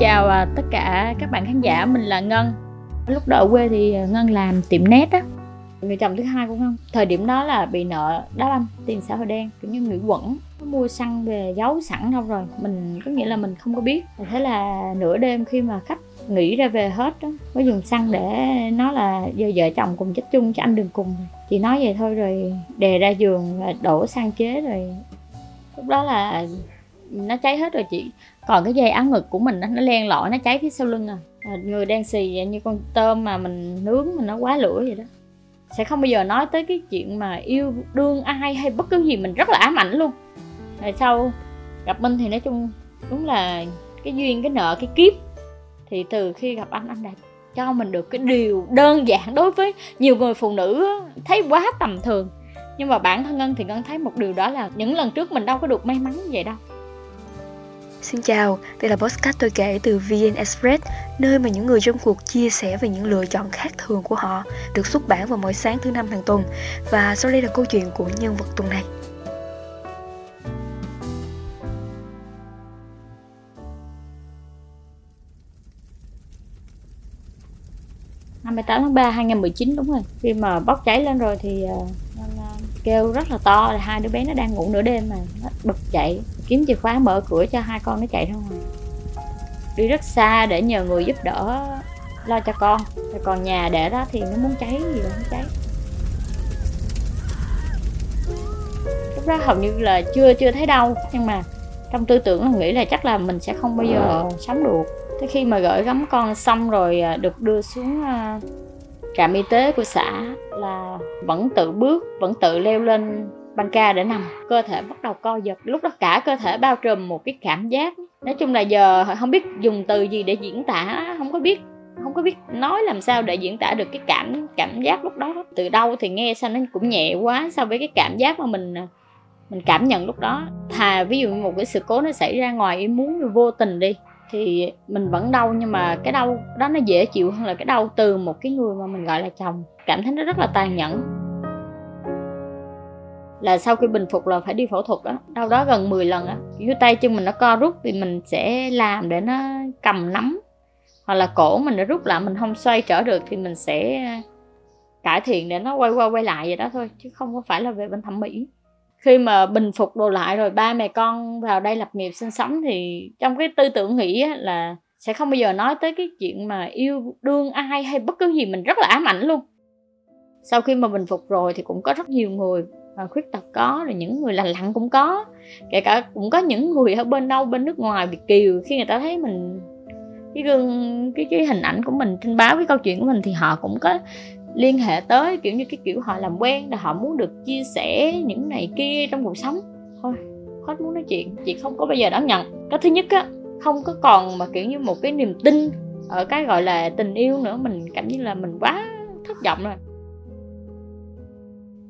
chào à, tất cả các bạn khán giả, mình là Ngân. Lúc đó ở quê thì Ngân làm tiệm nét á. Người chồng thứ hai của Ngân, thời điểm đó là bị nợ đá banh, tiền xã hội đen, kiểu như người quẩn. Mua xăng về giấu sẵn đâu rồi, mình có nghĩa là mình không có biết. Thế là nửa đêm khi mà khách nghỉ ra về hết đó, mới dùng xăng để nói là giờ vợ chồng cùng chết chung cho anh đừng cùng. Chị nói vậy thôi rồi đè ra giường và đổ xăng chế rồi lúc đó là nó cháy hết rồi chị. Còn cái dây áo ngực của mình nó nó len lỏi, nó cháy phía sau lưng à. à người đang xì vậy, như con tôm mà mình nướng mà nó quá lửa vậy đó. Sẽ không bao giờ nói tới cái chuyện mà yêu đương ai hay bất cứ gì, mình rất là ám ảnh luôn. Rồi sau gặp minh thì nói chung đúng là cái duyên, cái nợ, cái kiếp. Thì từ khi gặp anh anh đã cho mình được cái điều đơn giản đối với nhiều người phụ nữ thấy quá tầm thường. Nhưng mà bản thân ngân thì ngân thấy một điều đó là những lần trước mình đâu có được may mắn như vậy đâu. Xin chào, đây là podcast tôi kể từ VN Express, nơi mà những người trong cuộc chia sẻ về những lựa chọn khác thường của họ, được xuất bản vào mỗi sáng thứ năm hàng tuần. Và sau đây là câu chuyện của nhân vật tuần này. Năm 28 tháng 3 2019 đúng rồi. Khi mà bốc cháy lên rồi thì ờ, kêu rất là to, là hai đứa bé nó đang ngủ nửa đêm mà nó bật chạy kiếm chìa khóa mở cửa cho hai con nó chạy ra ngoài. Đi rất xa để nhờ người giúp đỡ lo cho con. Rồi còn nhà để đó thì nó muốn cháy gì cũng cháy. Lúc đó hầu như là chưa chưa thấy đâu, nhưng mà trong tư tưởng là nghĩ là chắc là mình sẽ không bao giờ sống được. Tới khi mà gửi gắm con xong rồi à, được đưa xuống à, trạm y tế của xã là vẫn tự bước, vẫn tự leo lên băng ca để nằm. Cơ thể bắt đầu co giật. Lúc đó cả cơ thể bao trùm một cái cảm giác. Nói chung là giờ không biết dùng từ gì để diễn tả, không có biết, không có biết nói làm sao để diễn tả được cái cảm cảm giác lúc đó. Từ đâu thì nghe sao nó cũng nhẹ quá so với cái cảm giác mà mình mình cảm nhận lúc đó. Thà ví dụ một cái sự cố nó xảy ra ngoài ý muốn vô tình đi thì mình vẫn đau, nhưng mà cái đau đó nó dễ chịu hơn là cái đau từ một cái người mà mình gọi là chồng. Cảm thấy nó rất là tàn nhẫn. Là sau khi bình phục là phải đi phẫu thuật đó. Đau đó gần 10 lần á. Kiểu tay chân mình nó co rút thì mình sẽ làm để nó cầm nắm. Hoặc là cổ mình nó rút lại, mình không xoay trở được thì mình sẽ cải thiện để nó quay qua quay lại vậy đó thôi, chứ không có phải là về bên thẩm mỹ khi mà bình phục đồ lại rồi ba mẹ con vào đây lập nghiệp sinh sống thì trong cái tư tưởng nghĩ là sẽ không bao giờ nói tới cái chuyện mà yêu đương ai hay bất cứ gì, mình rất là ám ảnh luôn. Sau khi mà bình phục rồi thì cũng có rất nhiều người mà khuyết tật có, rồi những người lành lặn cũng có. Kể cả cũng có những người ở bên đâu bên nước ngoài việt kiều, khi người ta thấy mình, cái gương, cái cái hình ảnh của mình, trên báo, cái câu chuyện của mình thì họ cũng có liên hệ tới kiểu như cái kiểu họ làm quen là họ muốn được chia sẻ những này kia trong cuộc sống. Thôi hết muốn nói chuyện chị không có bao giờ đón nhận. Cái thứ nhất á không có còn mà kiểu như một cái niềm tin ở cái gọi là tình yêu nữa mình cảm như là mình quá thất vọng rồi.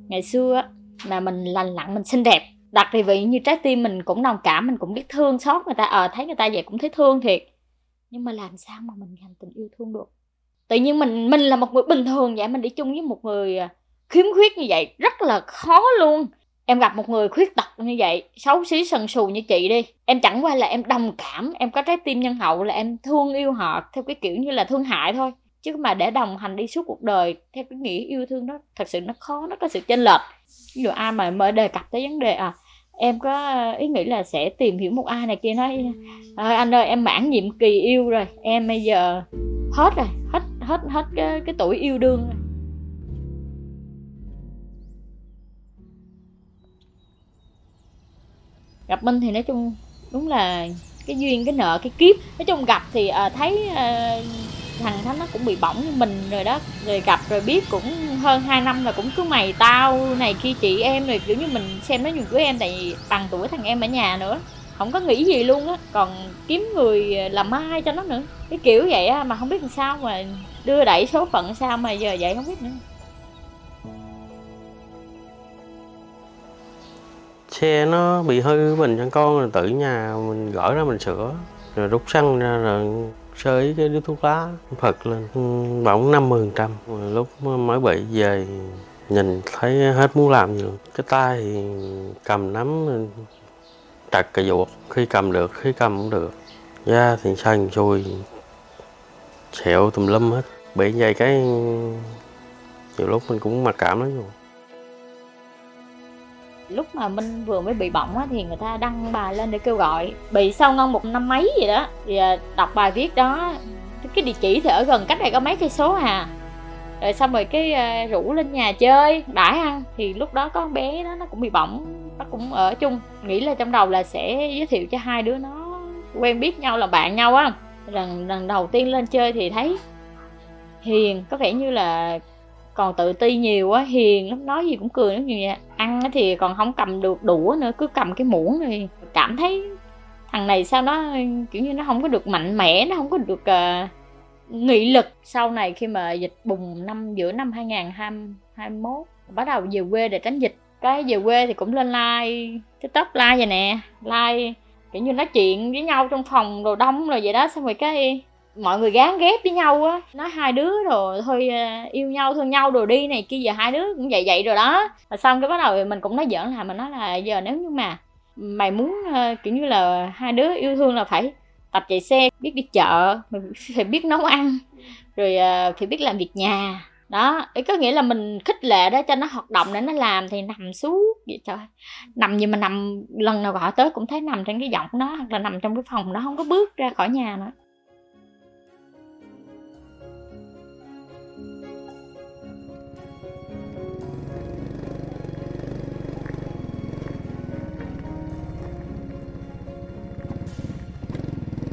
Ngày xưa á mà mình lành lặn mình xinh đẹp đặt thì vị như trái tim mình cũng đồng cảm mình cũng biết thương xót người ta ờ à, thấy người ta vậy cũng thấy thương thiệt. Nhưng mà làm sao mà mình dành tình yêu thương được? Tự nhiên mình mình là một người bình thường vậy mình đi chung với một người à, khiếm khuyết như vậy rất là khó luôn. Em gặp một người khuyết tật như vậy xấu xí sần sù như chị đi em chẳng qua là em đồng cảm em có trái tim nhân hậu là em thương yêu họ theo cái kiểu như là thương hại thôi. Chứ mà để đồng hành đi suốt cuộc đời theo cái nghĩa yêu thương đó thật sự nó khó nó có sự chênh lệch. Ví dụ ai mà mới đề cập tới vấn đề à em có ý nghĩ là sẽ tìm hiểu một ai này kia nói à, anh ơi em mãn nhiệm kỳ yêu rồi em bây giờ hết rồi hết hết hết cái, cái tuổi yêu đương rồi. Gặp minh thì nói chung đúng là cái duyên cái nợ cái kiếp. Nói chung gặp thì à, thấy à, thằng thánh nó cũng bị bỏng như mình rồi đó. Rồi gặp rồi biết cũng hơn 2 năm là cũng cứ mày tao này kia chị em rồi kiểu như mình xem nó nhiều của em tại vì bằng tuổi thằng em ở nhà nữa. Không có nghĩ gì luôn á. Còn kiếm người làm mai cho nó nữa. Cái kiểu vậy á mà không biết làm sao mà đưa đẩy số phận sao mà giờ vậy không biết nữa. Xe nó bị hư mình cho con rồi tự nhà mình gỡ ra mình sửa. Rồi rút xăng ra rồi sơ ý cái điếu thuốc lá, phật lên. Ừ, bỏng năm mươi trăm. Lúc mới bị về nhìn thấy hết muốn làm gì luôn. Cái tay thì cầm nắm trật cà ruột khi cầm được, khi cầm cũng được. Da thì sần sùi sẹo tùm lum hết. Bị vậy cái nhiều lúc mình cũng mặc cảm lắm rồi. Lúc mà Minh vừa mới bị bỏng á, thì người ta đăng bài lên để kêu gọi. Bị sau ngon một năm mấy gì đó. Thì à, đọc bài viết đó. Cái địa chỉ thì ở gần cách đây có mấy cây số à. Rồi xong rồi cái uh, rủ lên nhà chơi. Đãi ăn. Thì lúc đó có con bé đó nó cũng bị bỏng. Nó cũng ở chung. Nghĩ là trong đầu là sẽ giới thiệu cho hai đứa nó quen biết nhau là bạn nhau á lần lần đầu tiên lên chơi thì thấy hiền có vẻ như là còn tự ti nhiều quá hiền lắm nói gì cũng cười lắm như vậy. Ăn thì còn không cầm được đũa nữa cứ cầm cái muỗng thì cảm thấy thằng này sao nó kiểu như nó không có được mạnh mẽ nó không có được uh, nghị lực sau này khi mà dịch bùng năm giữa năm 2021 bắt đầu về quê để tránh dịch. Cái về quê thì cũng lên like tiktok like vậy nè like kiểu như nói chuyện với nhau trong phòng rồi đông rồi vậy đó, xong rồi cái mọi người gán ghép với nhau á. Nói hai đứa rồi, thôi ờ, yêu nhau, thương nhau rồi đi này kia, giờ hai đứa cũng vậy vậy rồi đó. Rồi xong cái bắt đầu mình cũng nói giỡn là mình nói là giờ nếu như mà mày muốn ờ, kiểu như là hai đứa yêu thương là phải tập chạy xe, biết đi chợ, phải biết nấu ăn, rồi ờ, phải biết làm việc nhà đó, ý có nghĩa là mình khích lệ đó cho nó hoạt động để nó làm thì nằm suốt vậy trời, nằm gì mà nằm, lần nào gọi tới cũng thấy nằm trên cái giọng nó hoặc là nằm trong cái phòng đó không có bước ra khỏi nhà nữa.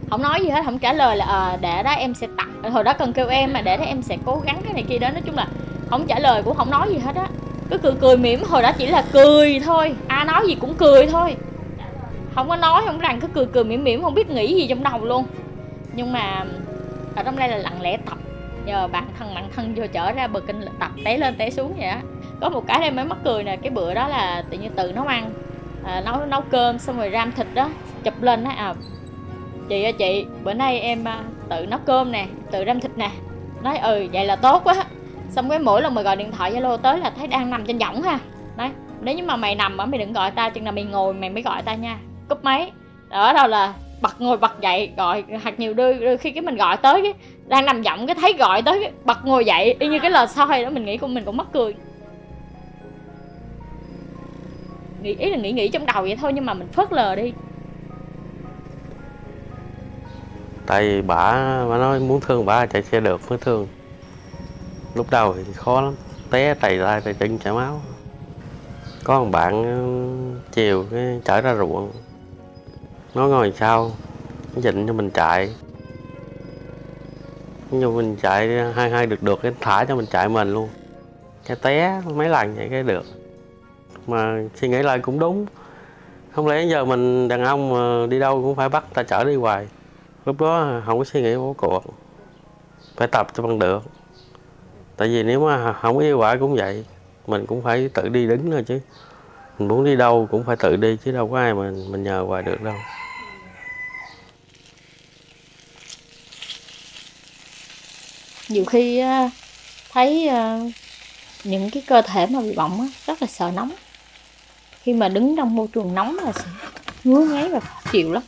Không nói gì hết không trả lời là à, để đó em sẽ tặng. Hồi đó cần kêu em mà để đó em sẽ cố gắng cái này kia đó nói chung là không trả lời cũng không nói gì hết á. Cứ cười cười mỉm hồi đó chỉ là cười thôi. Ai nói gì cũng cười thôi. Không có nói không rằng cứ cười cười mỉm mỉm không biết nghĩ gì trong đầu luôn. Nhưng mà ở trong đây là lặng lẽ tập. Nhờ bạn thân bạn thân vô trở ra bờ kinh tập té lên té xuống vậy á. Có một cái đây mới mắc cười nè cái bữa đó là tự nhiên tự nấu ăn. À, nấu nấu cơm xong rồi ram thịt đó chụp lên á. À chị ơi chị bữa nay em à, tự nấu cơm nè tự ram thịt nè. Nói ừ vậy là tốt quá. Xong cái mỗi lần mà gọi điện thoại zalo tới là thấy đang nằm trên võng ha. Đấy nếu như mà mày nằm á mày đừng gọi ta chừng nào mày ngồi mày mới gọi ta nha. Cúp máy. Đó đâu là bật ngồi bật dậy gọi hoặc nhiều đôi, đôi khi cái mình gọi tới cái đang nằm giọng cái thấy gọi tới cái bật ngồi dậy y như cái lời soi đó mình nghĩ của mình cũng mắc cười. Nghĩ ý là nghĩ nghĩ trong đầu vậy thôi nhưng mà mình phớt lờ đi. Tại vì bà bà nói muốn thương bà chạy xe được mới thương. Lúc đầu thì khó lắm. Té tay ra tay chân chảy máu. Có một bạn ờ, chiều cái chở ra ruộng. Nó ngồi sau, nó dịnh cho mình chạy. Nhưng mình chạy, hai hai được được, cái thả cho mình chạy mình luôn. Cái té mấy lần vậy cái được. Mà suy nghĩ lại cũng đúng. Không lẽ giờ mình đàn ông mà đi đâu cũng phải bắt ta chở đi hoài lúc đó không có suy nghĩ bố cuộc phải tập cho bằng được. Tại vì nếu mà không yêu quả cũng vậy, mình cũng phải tự đi đứng thôi chứ. Mình muốn đi đâu cũng phải tự đi chứ đâu có ai mà mình nhờ hoài được đâu. Nhiều khi ờ, thấy ờ, những cái cơ thể mà bị bỏng rất là sợ nóng. Khi mà đứng trong môi trường nóng là sẽ ngứa ngáy và khó chịu lắm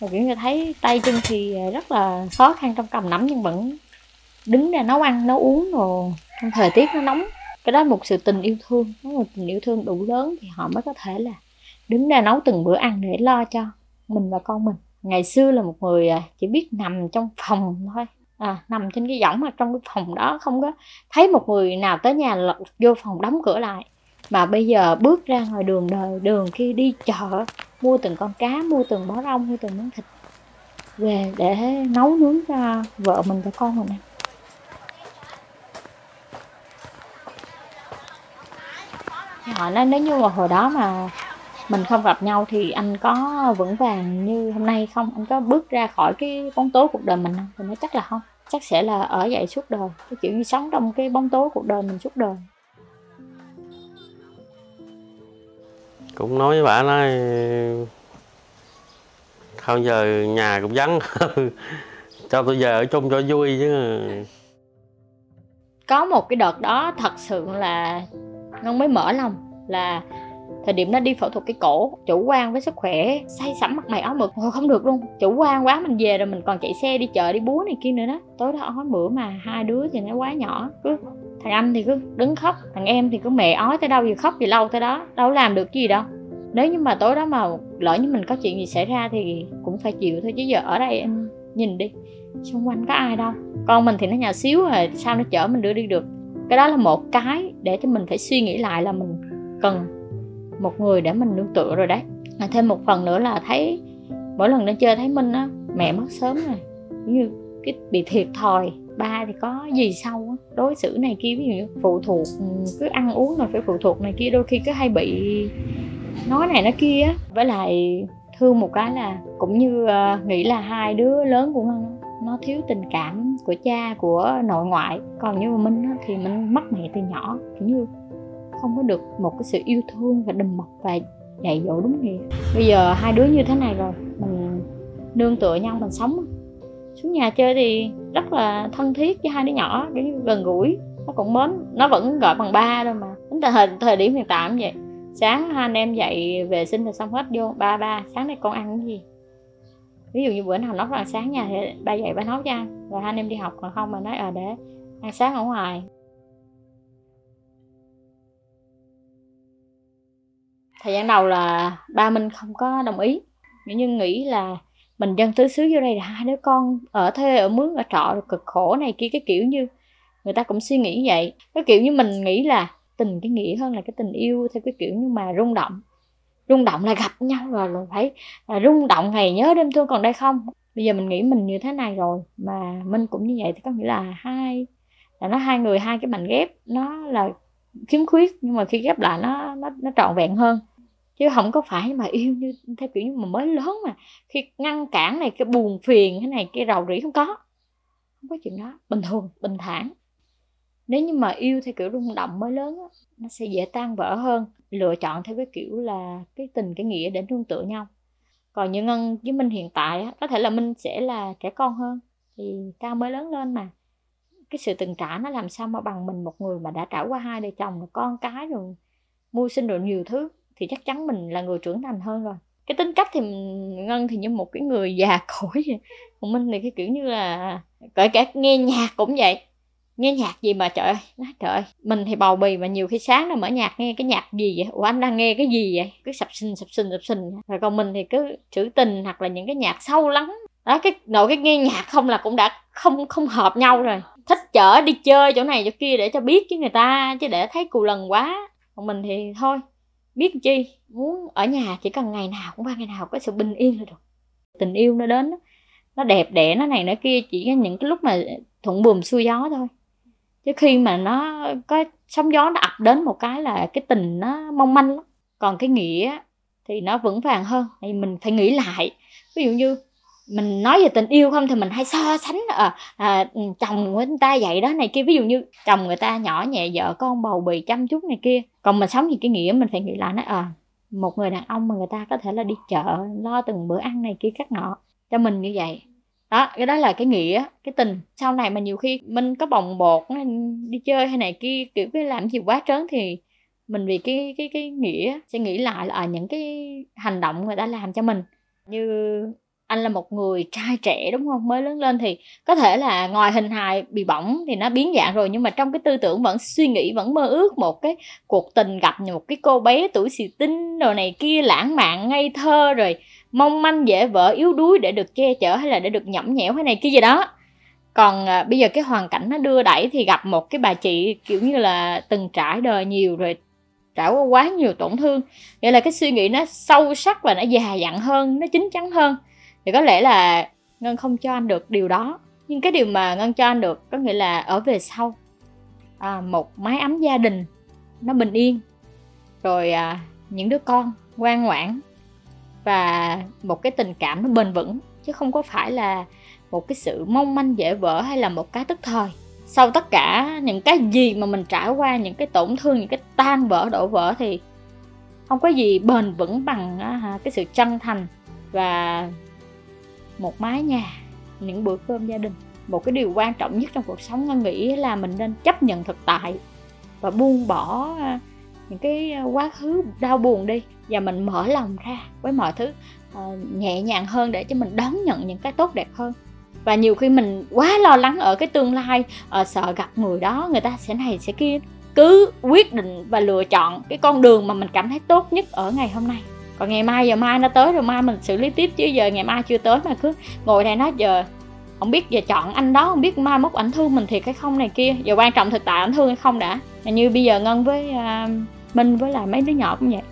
và kiểu như thấy tay chân thì ờ, rất là khó khăn trong cầm nắm nhưng vẫn đứng ra nấu ăn nấu uống rồi trong thời tiết nó nóng. Cái đó là một sự tình yêu thương. Nó một tình yêu thương đủ lớn thì họ mới có thể là đứng ra nấu từng bữa ăn để lo cho mình và con mình. Ngày xưa là một người ờ, chỉ biết nằm trong phòng thôi. À, nằm trên cái võng mà trong cái phòng đó không có thấy một người nào tới nhà lật vô phòng đóng cửa lại. Mà bây giờ bước ra ngoài đường đời đường khi đi chợ mua từng con cá, mua từng bó rong, mua từng miếng thịt. Về để nấu nướng cho vợ mình và con mình ăn họ nói nếu như mà hồi đó mà mình không gặp nhau thì anh có vững vàng như hôm nay không? Anh có bước ra khỏi cái bóng tối cuộc đời mình không? Thì nói chắc là không. Chắc sẽ là ở vậy suốt đời, cái kiểu như sống trong cái bóng tối cuộc đời mình suốt đời. Cũng nói với bà nói không giờ nhà cũng vắng. Cho tôi về ở chung cho vui chứ. Có một cái đợt đó thật sự là ngân mới mở lòng là thời điểm nó đi phẫu thuật cái cổ chủ quan với sức khỏe say sẩm mặt mày ói mực. Ôi, không được luôn chủ quan quá mình về rồi mình còn chạy xe đi chợ đi búa này kia nữa đó. Tối đó ói bữa mà hai đứa thì nó quá nhỏ cứ thằng anh thì cứ đứng khóc thằng em thì cứ mẹ ói tới đâu thì khóc gì lâu tới đó đâu làm được gì đâu. Nếu như mà tối đó mà lỡ như mình có chuyện gì xảy ra thì cũng phải chịu thôi chứ giờ ở đây em nhìn đi xung quanh có ai đâu. Con mình thì nó nhỏ xíu rồi sao nó chở mình đưa đi được? Cái đó là một cái để cho mình phải suy nghĩ lại là mình cần một người để mình nương tựa rồi đấy. À, thêm một phần nữa là thấy mỗi lần lên chơi thấy minh á mẹ mất sớm rồi. Như cái bị thiệt thòi ba thì có gì sau đối xử này kia, ví dụ như phụ thuộc ừ, cứ ăn uống rồi phải phụ thuộc này kia, đôi khi cứ hay bị nói này nói kia với lại thương một cái là cũng như ờ, nghĩ là hai đứa lớn của ngân nó thiếu tình cảm của cha, của nội ngoại. Còn như mà minh thì mình mất mẹ từ nhỏ cũng như không có được một cái sự yêu thương và đùm bọc và dạy dỗ đúng nghĩa. Bây giờ hai đứa như thế này rồi, mình nương tựa nhau, mình sống xuống nhà chơi thì rất là thân thiết với hai đứa nhỏ kiểu như gần gũi. Nó cũng mến nó vẫn gọi bằng ba thôi mà. Đến thời thời điểm hiện tại cũng vậy. Sáng hai anh em dậy vệ sinh rồi xong hết vô ba ba sáng nay con ăn cái gì? Ví dụ như bữa nào nấu ăn sáng nhà thì ba dậy ba nấu cho ăn. Rồi hai anh em đi học còn không mà nói ờ à, để ăn sáng ở ngoài. Thời gian đầu là ba minh không có đồng ý. Nhưng nghĩ là mình dân tứ xứ vô đây là hai đứa con ở thuê, ở mướn, ở trọ rồi cực khổ này kia, cái kiểu như người ta cũng suy nghĩ vậy. Cái kiểu như mình nghĩ là tình cái nghĩa hơn là cái tình yêu theo cái kiểu như mà rung động. Rung động là gặp nhau rồi rồi phải là rung động ngày nhớ đêm thương còn đây không? Bây giờ mình nghĩ mình như thế này rồi, mà minh cũng như vậy thì có nghĩa là hai, là nó hai người, hai cái mảnh ghép, nó là khiếm khuyết nhưng mà khi ghép lại nó nó nó trọn vẹn hơn chứ không có phải mà yêu như theo kiểu như mà mới lớn mà. Khi ngăn cản này cái buồn phiền cái này cái rầu rĩ không có. Không có chuyện đó. Bình thường bình thản. Nếu như mà yêu theo kiểu rung động mới lớn á, nó sẽ dễ tan vỡ hơn. Lựa chọn theo cái kiểu là cái tình cái nghĩa để nương tựa nhau. Còn như ngân với minh hiện tại á, có thể là minh sẽ là trẻ con hơn. Thì cao mới lớn lên mà. Cái sự từng trải nó làm sao mà bằng mình một người mà đã trải qua hai đời chồng rồi con cái rồi mưu sinh rồi nhiều thứ thì chắc chắn mình là người trưởng thành hơn rồi. Cái tính cách thì ngân thì như một cái người già cỗi còn minh thì cái kiểu như là, kể cả nghe nhạc cũng vậy. Nghe nhạc gì mà trời ơi nói trời ơi. Mình thì bầu bì mà nhiều khi sáng nó mở nhạc nghe cái nhạc gì vậy? Ủa, anh đang nghe cái gì vậy? Cứ sập sinh sập sinh sập sinh rồi còn mình thì cứ trữ tình hoặc là những cái nhạc sâu lắng. Đó, cái nội cái nghe nhạc không là cũng đã không không hợp nhau rồi. Thích chở đi chơi chỗ này chỗ kia để cho biết với người ta chứ để thấy cù lần quá. Còn mình thì thôi biết chi? Muốn ở nhà chỉ cần ngày nào cũng qua ngày nào có sự bình yên là được. Tình yêu nó đến nó đẹp đẽ, nó này nó kia, chỉ những cái lúc mà thuận buồm xuôi gió thôi. Chứ khi mà nó có sóng gió nó ập đến một cái là cái tình nó mong manh lắm. Còn cái nghĩa thì nó vững vàng hơn. Thì mình phải nghĩ lại. Ví dụ như mình nói về tình yêu không thì mình hay so sánh ờ, à, à, chồng của người ta vậy đó này kia. Ví dụ như chồng người ta nhỏ nhẹ vợ con bầu bì chăm chút này kia. Còn mình sống gì cái nghĩa mình phải nghĩ lại nói à ờ, một người đàn ông mà người ta có thể là đi chợ lo từng bữa ăn này kia các nọ cho mình như vậy. Đó cái đó là cái nghĩa cái tình. Sau này mà nhiều khi mình có bồng bột đi chơi hay này kia kiểu cái làm gì quá trớn thì mình vì cái cái cái nghĩa sẽ nghĩ lại là những cái hành động người ta làm cho mình. Như anh là một người trai trẻ đúng không? Mới lớn lên thì có thể là ngoài hình hài bị bỏng thì nó biến dạng rồi nhưng mà trong cái tư tưởng vẫn suy nghĩ vẫn mơ ước một cái cuộc tình gặp một cái cô bé tuổi xì tinh rồi này kia lãng mạn ngây thơ rồi mong manh dễ vỡ yếu đuối để được che chở hay là để được nhõng nhẽo hay này kia gì đó. Còn à, bây giờ cái hoàn cảnh nó đưa đẩy thì gặp một cái bà chị kiểu như là từng trải đời nhiều rồi trải qua quá nhiều tổn thương. Nghĩa là cái suy nghĩ nó sâu sắc và nó già dặn hơn nó chín chắn hơn thì có lẽ là ngân không cho anh được điều đó. Nhưng cái điều mà ngân cho anh được có nghĩa là ở về sau à, một mái ấm gia đình nó bình yên. Rồi à, những đứa con ngoan ngoãn và một cái tình cảm nó bền vững. Chứ không có phải là một cái sự mong manh dễ vỡ hay là một cái tức thời. Sau tất cả những cái gì mà mình trải qua những cái tổn thương những cái tan vỡ đổ vỡ thì không có gì bền vững bằng à, cái sự chân thành và một mái nhà, những bữa cơm gia đình. Một cái điều quan trọng nhất trong cuộc sống ngân nghĩ là mình nên chấp nhận thực tại và buông bỏ à, những cái à, quá khứ đau buồn đi và mình mở lòng ra với mọi thứ ờ, nhẹ nhàng hơn để cho mình đón nhận những cái tốt đẹp hơn. Và nhiều khi mình quá lo lắng ở cái tương lai ờ, sợ gặp người đó, người ta sẽ này sẽ kia. Cứ quyết định và lựa chọn cái con đường mà mình cảm thấy tốt nhất ở ngày hôm nay còn ngày mai giờ mai nó tới rồi mai mình xử lý tiếp chứ giờ ngày mai chưa tới mà cứ ngồi đây nói giờ không biết giờ chọn anh đó không biết mai mốt ảnh thương mình thiệt hay không này kia. Giờ quan trọng thực tại ảnh thương hay không đã. Như bây giờ ngân với uh, minh với là mấy đứa nhỏ cũng vậy.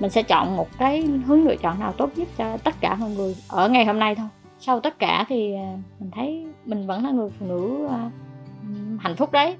Mình sẽ chọn một cái hướng lựa chọn nào tốt nhất cho tất cả mọi người ở ngày hôm nay thôi. Sau tất cả thì à, mình thấy mình vẫn là người phụ nữ uh, hạnh phúc đấy.